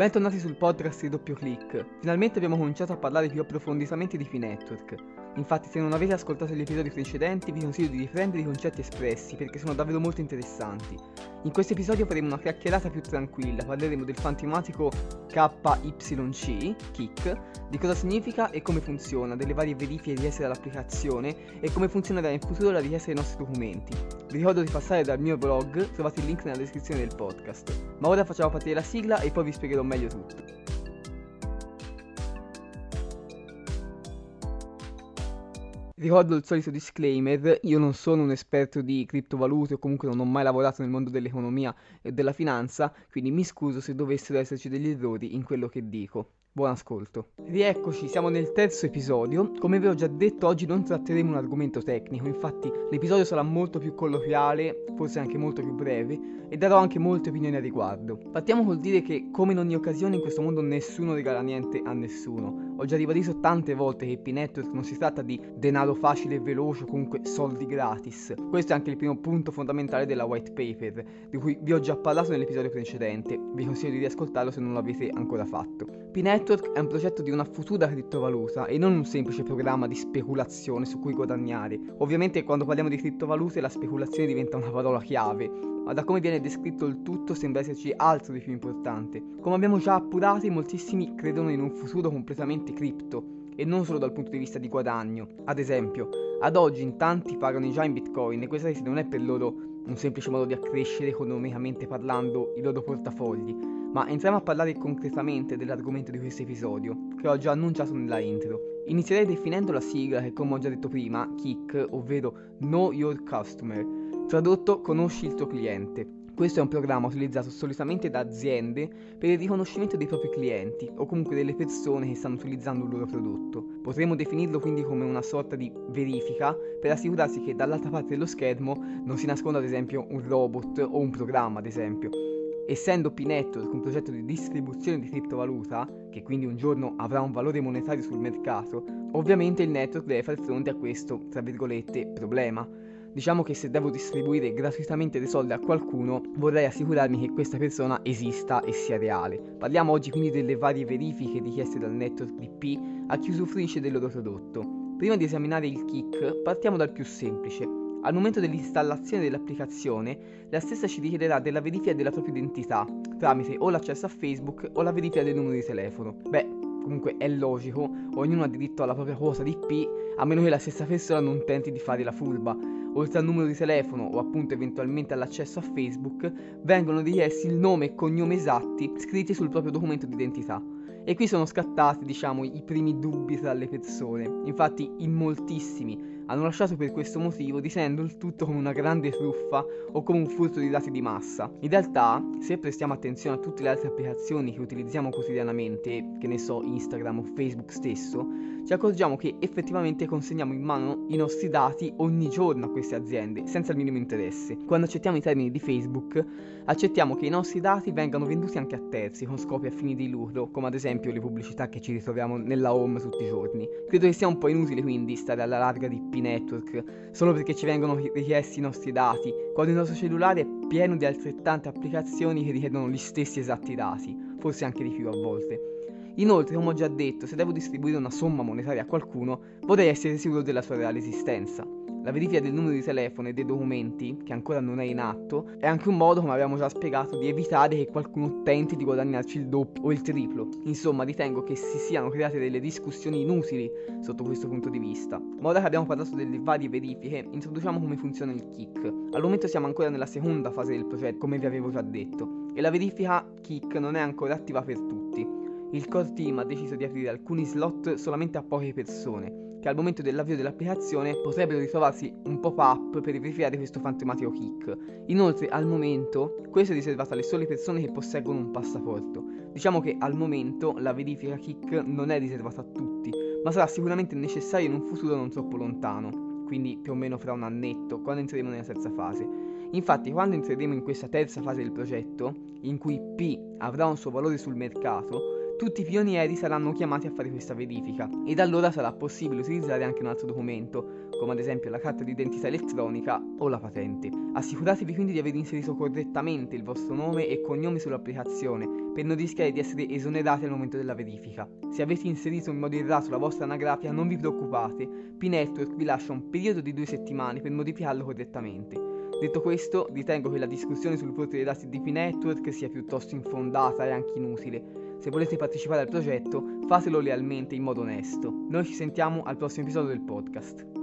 Bentornati sul podcast di Doppio Click. Finalmente abbiamo cominciato a parlare più approfonditamente di P-Network. Infatti se non avete ascoltato gli episodi precedenti vi consiglio di riprendere i concetti espressi perché sono davvero molto interessanti. In questo episodio faremo una chiacchierata più tranquilla, parleremo del fantomatico KYC, Kick, di cosa significa e come funziona, delle varie verifiche richieste dall'applicazione e come funzionerà in futuro la richiesta dei nostri documenti. Vi ricordo di passare dal mio blog, trovate il link nella descrizione del podcast. Ma ora facciamo partire la sigla e poi vi spiegherò meglio tutto. Ricordo il solito disclaimer, io non sono un esperto di criptovalute o comunque non ho mai lavorato nel mondo dell'economia e della finanza, quindi mi scuso se dovessero esserci degli errori in quello che dico. Buon ascolto. Rieccoci, siamo nel terzo episodio. Come vi ho già detto, oggi non tratteremo un argomento tecnico, infatti l'episodio sarà molto più colloquiale, forse anche molto più breve, e darò anche molte opinioni a riguardo. Partiamo col dire che, come in ogni occasione, in questo mondo nessuno regala niente a nessuno. Ho già ribadito tante volte che P-Network non si tratta di denaro facile e veloce o comunque soldi gratis. Questo è anche il primo punto fondamentale della white paper, di cui vi ho già parlato nell'episodio precedente. Vi consiglio di riascoltarlo se non l'avete ancora fatto. P-Network Network è un progetto di una futura criptovaluta e non un semplice programma di speculazione su cui guadagnare. Ovviamente quando parliamo di criptovalute la speculazione diventa una parola chiave, ma da come viene descritto il tutto sembra esserci altro di più importante. Come abbiamo già appurato, moltissimi credono in un futuro completamente cripto e non solo dal punto di vista di guadagno. Ad esempio, ad oggi in tanti pagano già in bitcoin e questa non è per loro un semplice modo di accrescere economicamente parlando i loro portafogli, ma entriamo a parlare concretamente dell'argomento di questo episodio, che ho già annunciato nella intro. Inizierei definendo la sigla che, come ho già detto prima, KIC, ovvero Know Your Customer, tradotto Conosci il tuo cliente. Questo è un programma utilizzato solitamente da aziende per il riconoscimento dei propri clienti o comunque delle persone che stanno utilizzando il loro prodotto. Potremmo definirlo quindi come una sorta di verifica per assicurarsi che dall'altra parte dello schermo non si nasconda ad esempio un robot o un programma ad esempio Essendo P-Network un progetto di distribuzione di criptovaluta, che quindi un giorno avrà un valore monetario sul mercato, ovviamente il network deve far fronte a questo, tra virgolette, problema. Diciamo che se devo distribuire gratuitamente dei soldi a qualcuno, vorrei assicurarmi che questa persona esista e sia reale. Parliamo oggi quindi delle varie verifiche richieste dal network di P a chi usufruisce del loro prodotto. Prima di esaminare il kick, partiamo dal più semplice, al momento dell'installazione dell'applicazione, la stessa ci richiederà della verifica della propria identità, tramite o l'accesso a Facebook o la verifica del numero di telefono. Beh, comunque è logico, ognuno ha diritto alla propria quota di P, a meno che la stessa persona non tenti di fare la furba. Oltre al numero di telefono o appunto eventualmente all'accesso a Facebook, vengono richiesti il nome e cognome esatti scritti sul proprio documento d'identità. E qui sono scattati, diciamo, i primi dubbi tra le persone. Infatti, in moltissimi hanno lasciato per questo motivo dicendo il tutto come una grande truffa o come un furto di dati di massa. In realtà, se prestiamo attenzione a tutte le altre applicazioni che utilizziamo quotidianamente, che ne so Instagram o Facebook stesso, ci accorgiamo che effettivamente consegniamo in mano i nostri dati ogni giorno a queste aziende, senza il minimo interesse. Quando accettiamo i termini di Facebook, accettiamo che i nostri dati vengano venduti anche a terzi con scopi a fini di lucro, come ad esempio le pubblicità che ci ritroviamo nella home tutti i giorni. Credo che sia un po' inutile quindi stare alla larga di Network solo perché ci vengono richiesti i nostri dati, quando il nostro cellulare è pieno di altrettante applicazioni che richiedono gli stessi esatti dati, forse anche di più a volte. Inoltre, come ho già detto, se devo distribuire una somma monetaria a qualcuno, vorrei essere sicuro della sua reale esistenza. La verifica del numero di telefono e dei documenti, che ancora non è in atto, è anche un modo, come abbiamo già spiegato, di evitare che qualcuno tenti di guadagnarci il doppio o il triplo. Insomma, ritengo che si siano create delle discussioni inutili sotto questo punto di vista. Ma ora che abbiamo parlato delle varie verifiche, introduciamo come funziona il kick. Al momento siamo ancora nella seconda fase del progetto, come vi avevo già detto, e la verifica kick non è ancora attiva per tutti. Il core team ha deciso di aprire alcuni slot solamente a poche persone che al momento dell'avvio dell'applicazione potrebbero ritrovarsi un pop-up per verificare questo fantomatico kick. Inoltre, al momento, questo è riservato alle sole persone che posseggono un passaporto. Diciamo che al momento la verifica kick non è riservata a tutti, ma sarà sicuramente necessaria in un futuro non troppo lontano, quindi più o meno fra un annetto, quando entreremo nella terza fase. Infatti, quando entreremo in questa terza fase del progetto, in cui P avrà un suo valore sul mercato, tutti i pionieri saranno chiamati a fare questa verifica ed allora sarà possibile utilizzare anche un altro documento, come ad esempio la carta d'identità elettronica o la patente. Assicuratevi quindi di aver inserito correttamente il vostro nome e cognome sull'applicazione per non rischiare di essere esonerati al momento della verifica. Se avete inserito in modo errato la vostra anagrafia non vi preoccupate, P-Network vi lascia un periodo di due settimane per modificarlo correttamente. Detto questo, ritengo che la discussione sul voto dei dati di P-Network sia piuttosto infondata e anche inutile. Se volete partecipare al progetto, fatelo lealmente in modo onesto. Noi ci sentiamo al prossimo episodio del podcast.